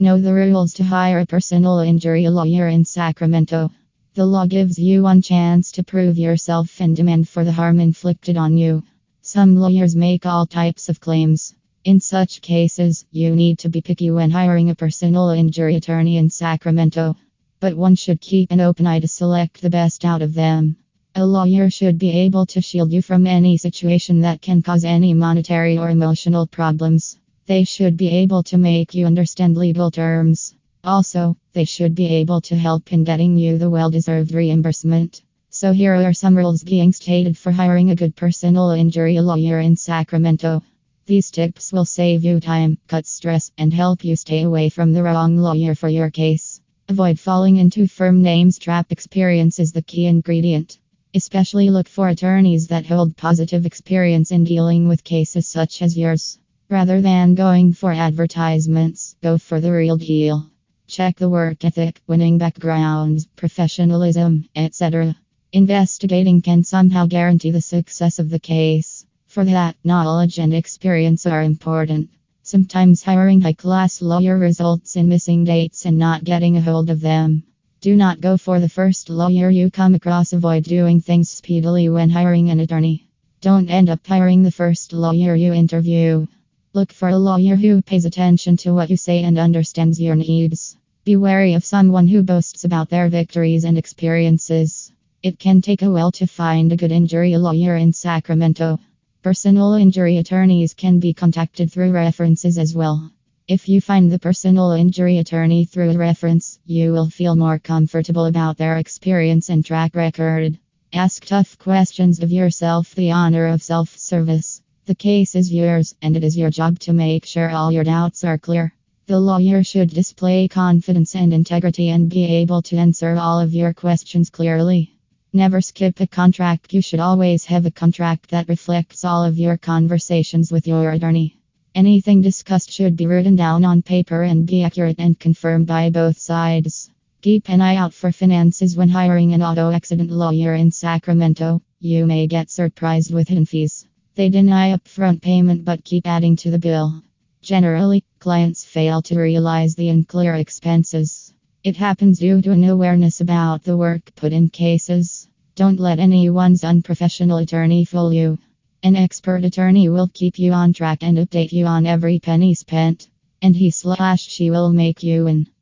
Know the rules to hire a personal injury lawyer in Sacramento. The law gives you one chance to prove yourself and demand for the harm inflicted on you. Some lawyers make all types of claims. In such cases, you need to be picky when hiring a personal injury attorney in Sacramento. But one should keep an open eye to select the best out of them. A lawyer should be able to shield you from any situation that can cause any monetary or emotional problems. They should be able to make you understand legal terms. Also, they should be able to help in getting you the well deserved reimbursement. So, here are some rules being stated for hiring a good personal injury lawyer in Sacramento. These tips will save you time, cut stress, and help you stay away from the wrong lawyer for your case. Avoid falling into firm names trap. Experience is the key ingredient. Especially look for attorneys that hold positive experience in dealing with cases such as yours. Rather than going for advertisements, go for the real deal. Check the work ethic, winning backgrounds, professionalism, etc. Investigating can somehow guarantee the success of the case. For that, knowledge and experience are important. Sometimes hiring high class lawyer results in missing dates and not getting a hold of them. Do not go for the first lawyer you come across. Avoid doing things speedily when hiring an attorney. Don't end up hiring the first lawyer you interview. Look for a lawyer who pays attention to what you say and understands your needs. Be wary of someone who boasts about their victories and experiences. It can take a while to find a good injury lawyer in Sacramento. Personal injury attorneys can be contacted through references as well. If you find the personal injury attorney through a reference, you will feel more comfortable about their experience and track record. Ask tough questions of yourself, the honor of self service. The case is yours, and it is your job to make sure all your doubts are clear. The lawyer should display confidence and integrity and be able to answer all of your questions clearly. Never skip a contract. You should always have a contract that reflects all of your conversations with your attorney. Anything discussed should be written down on paper and be accurate and confirmed by both sides. Keep an eye out for finances when hiring an auto accident lawyer in Sacramento. You may get surprised with hidden fees. They deny upfront payment but keep adding to the bill. Generally, clients fail to realize the unclear expenses. It happens due to an awareness about the work put in cases. Don't let anyone's unprofessional attorney fool you. An expert attorney will keep you on track and update you on every penny spent. And he slash she will make you win.